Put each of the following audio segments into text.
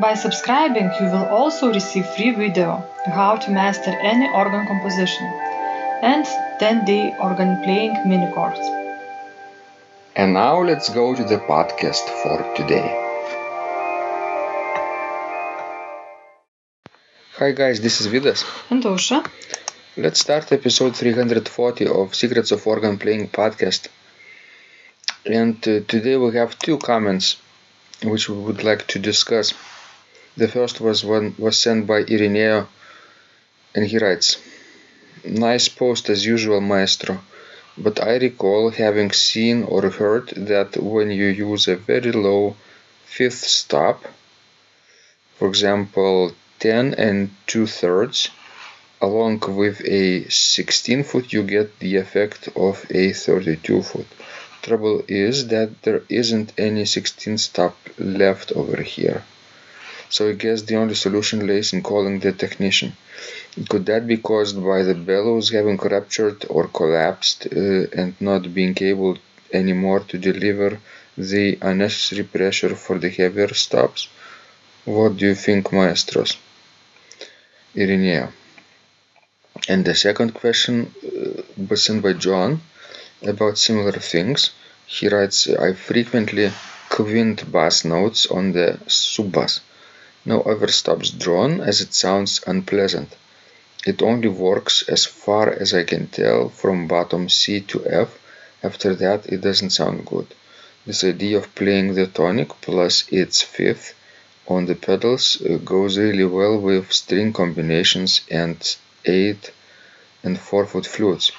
By subscribing, you will also receive free video how to master any organ composition and 10-day organ playing mini course. And now let's go to the podcast for today. Hi guys, this is Vidas. And Aušra, Let's start episode 340 of Secrets of Organ Playing podcast. And uh, today we have two comments which we would like to discuss. The first was one was sent by Irineo and he writes, Nice post as usual, maestro. But I recall having seen or heard that when you use a very low fifth stop, for example 10 and 2 thirds, along with a 16 foot you get the effect of a 32 foot. Trouble is that there isn't any 16 stop left over here. So I guess the only solution lays in calling the technician. Could that be caused by the bellows having ruptured or collapsed uh, and not being able anymore to deliver the unnecessary pressure for the heavier stops? What do you think, maestros? Irineo. And the second question uh, was sent by John about similar things. He writes, I frequently quint bass notes on the sub-bass. No other stops drawn as it sounds unpleasant. It only works as far as I can tell from bottom C to F. After that, it doesn't sound good. This idea of playing the tonic plus its fifth on the pedals uh, goes really well with string combinations and 8 and 4 foot flutes.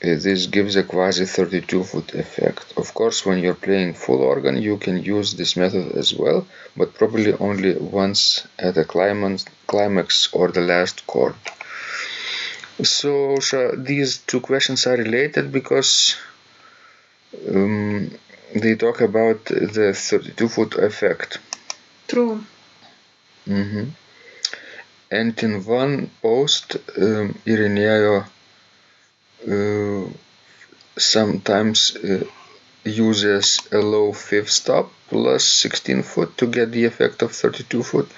This gives a quasi 32 foot effect. Of course, when you're playing full organ, you can use this method as well, but probably only once at a climax, climax or the last chord. So, these two questions are related because um, they talk about the 32 foot effect. true. hmm And in one post, um, Irineo sometimes uh, uses a low fifth stop plus 16 foot to get the effect of 32 foot,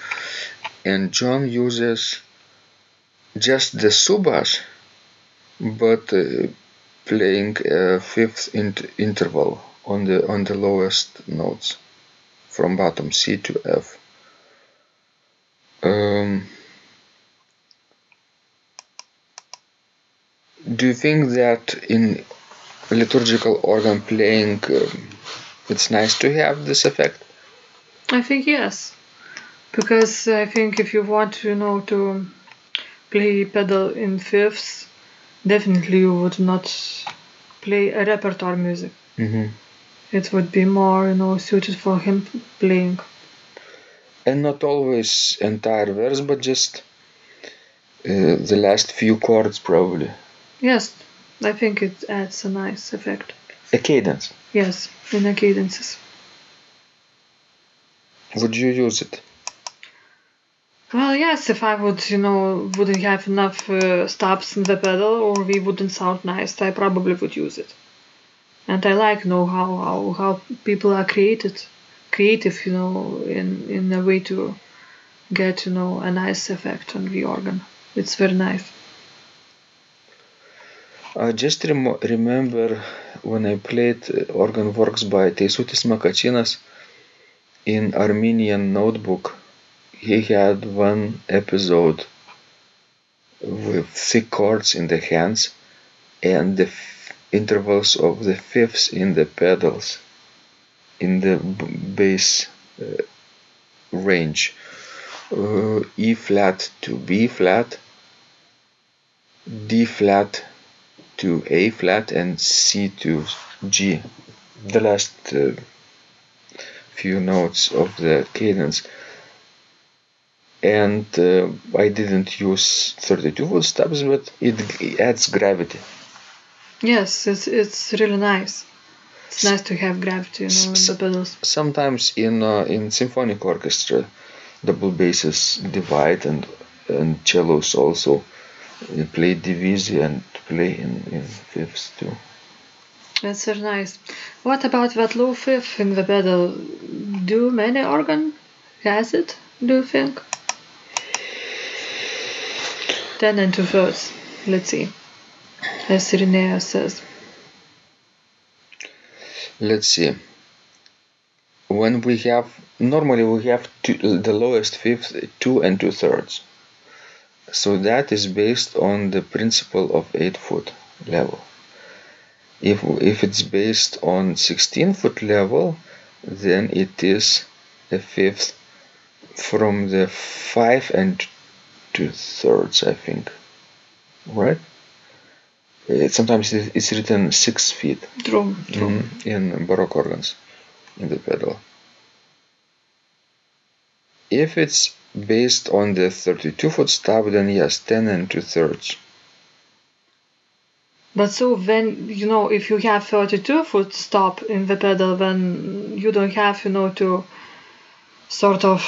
and John uses just the sub-bass, but uh, playing a fifth int- interval on the on the lowest notes from bottom C to F. Um, do you think that in liturgical organ playing um, it's nice to have this effect? I think yes, because I think if you want, you know, to play pedal in fifths, definitely you would not play a repertoire music. Mm-hmm. It would be more, you know, suited for hymn playing. And not always entire verse, but just uh, the last few chords, probably. Yes, I think it adds a nice effect. A cadence. Yes, in the cadences. Would you use it? Well, yes, if I would, you know, wouldn't have enough uh, stops in the pedal or we wouldn't sound nice, I probably would use it. And I like know how how, how people are created, creative, you know, in in a way to get, you know, a nice effect on the organ. It's very nice. I just rem- remember when I played uh, organ works by Teisutis Makačinas in Armenian notebook. he had one episode with thick chords in the hands and the f- intervals of the fifths in the pedals in the b- bass uh, range uh, E flat to B flat, D flat to A flat, and C to G. The last uh, few notes of the cadence. And uh, I didn't use 32 footsteps, but it, it adds gravity. Yes, it's it's really nice. It's nice to have gravity, you know, in the pedals. Sometimes in uh, in symphonic orchestra, double basses divide and and cellos also uh, play divisi and play in, in fifths too. That's very nice. What about that low fifth in the pedal? Do many organ has it? Do you think? Ten and two thirds. Let's see. As Irineo says. Let's see. When we have normally we have two, the lowest fifth two and two thirds. So that is based on the principle of eight foot level. If if it's based on 16 foot level, then it is a fifth from the five and two thirds, I think. Right? It, sometimes it- it's written six feet True, true. Mhm, in Baroque organs in the pedal. If it's based on the 32 foot stop, then yes, 10 and 2 thirds. But so when you know if you have 32 foot stop in the pedal, then you don't have you know to sort of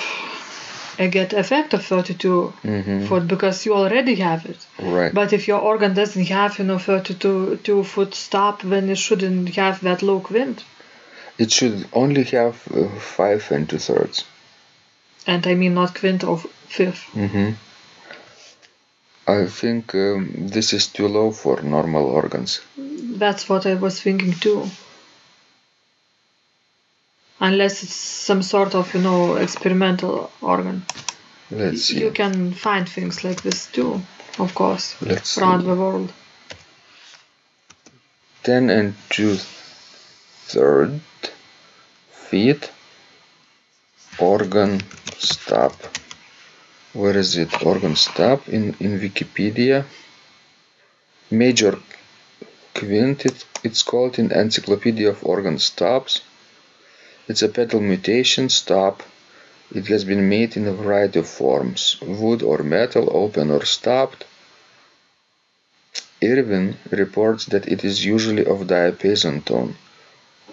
uh, get effect of 32 Mhm. foot because you already have it. Right. But if your organ doesn't have you know 32 two foot stop, then it shouldn't have that low wind. it should only have uh, 5 and 2 thirds. And I mean not quint or fifth. hmm I think um, this is too low for normal organs. That's what I was thinking too. Unless it's some sort of you know experimental organ. Let's see. You can find things like this too, of course, Let's see. around the world. 10 and 2 third feet organ stop. Where is it? Organ stop in in wikipedia. Major quint it, it's called in encyclopedia of organ stops. It's a pedal mutation stop. It has been made in a variety of forms. Wood or metal open or stopped. Irwin reports that it is usually of diapason tone.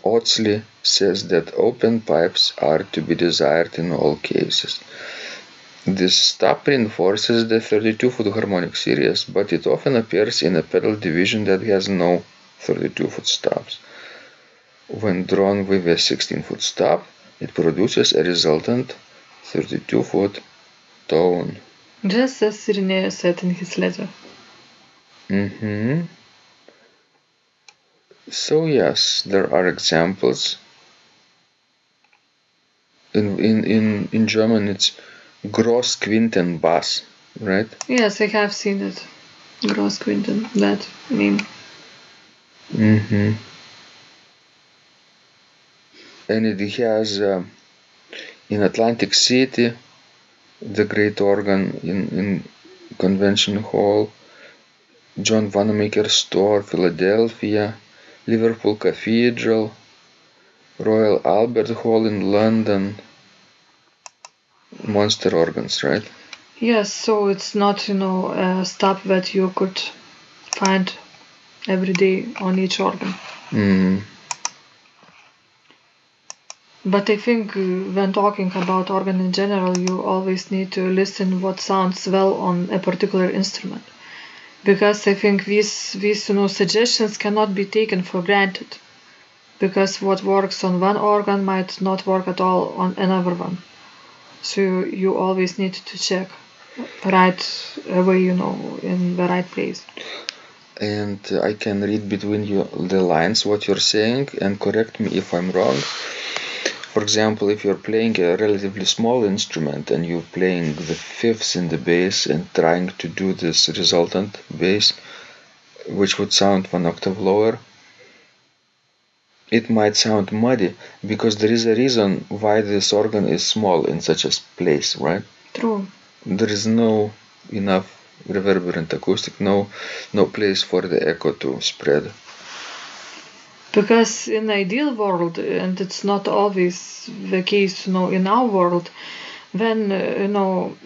Audsley says that open pipes are to be desired in all cases. This stop reinforces the 32 foot harmonic series, but it often appears in a pedal division that has no 32 foot stops. When drawn with a 16 foot stop, it produces a resultant 32 foot tone. Just as Irineo said in his letter. hmm So yes, there are examples. In in in, in German, it's Großquintenbass, right? Yes, I have seen it. Gross Quinton, that name. Mm-hmm. And it has uh, in Atlantic City, the great organ in in Convention Hall, John Wanamaker Store, Philadelphia, Liverpool Cathedral, Royal Albert Hall in London. Monster organs, right? Yes, so it's not, you know, a stop that you could find every day on each organ. Mm. But I think uh, when talking about organ in general, you always need to listen what sounds well on a particular instrument. Because I think these these you know suggestions cannot be taken for granted. Because what works on one organ might not work at all on another one. So you, always need to check right away, you know, in the right place. And I can read between you the lines what you're saying and correct me if I'm wrong. For example, if you're playing a relatively small instrument and you're playing the fifths in the bass and trying to do this resultant bass, which would sound one octave lower, it might sound muddy because there is a reason why this organ is small in such a place, right? True. There is no enough reverberant acoustic, no no place for the echo to spread. Because in ideal world, and it's not always the case, you know, in our world, when uh, you know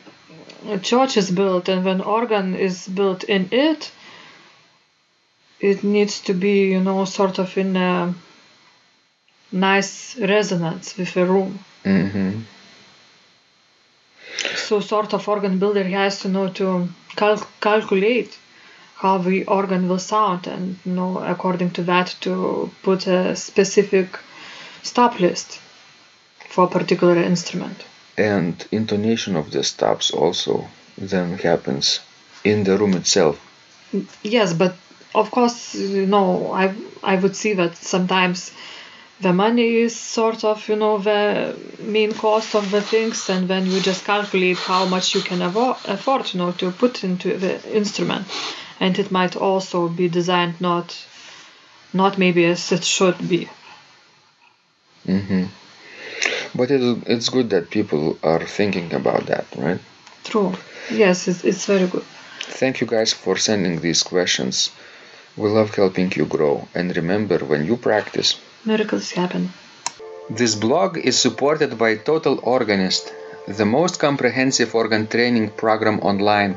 a church is built and when organ is built in it, it needs to be, you know, sort of in a nice resonance with a room. hmm So sort of organ builder has to know to cal- calculate how the organ will sound and you know according to that to put a specific stop list for a particular instrument. And intonation of the stops also then happens in the room itself. Yes, but of course, you know, I I would see that sometimes the money is sort of you know the main cost of the things, and then you just calculate how much you can avo- afford, you know, to put into the instrument, and it might also be designed not not maybe as it should be. hmm But it, it's good that people are thinking about that, right? True. Yes, it's, it's very good. Thank you guys for sending these questions. We love helping you grow. And remember, when you practice, Miracles happen. This blog is supported by Total Organist, the most comprehensive organ training program online,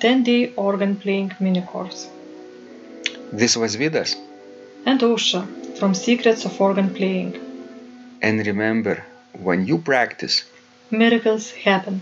10-day organ playing mini course. This was Vidas. And Aušra from Secrets of Organ Playing. And remember, when you practice, Miracles happen.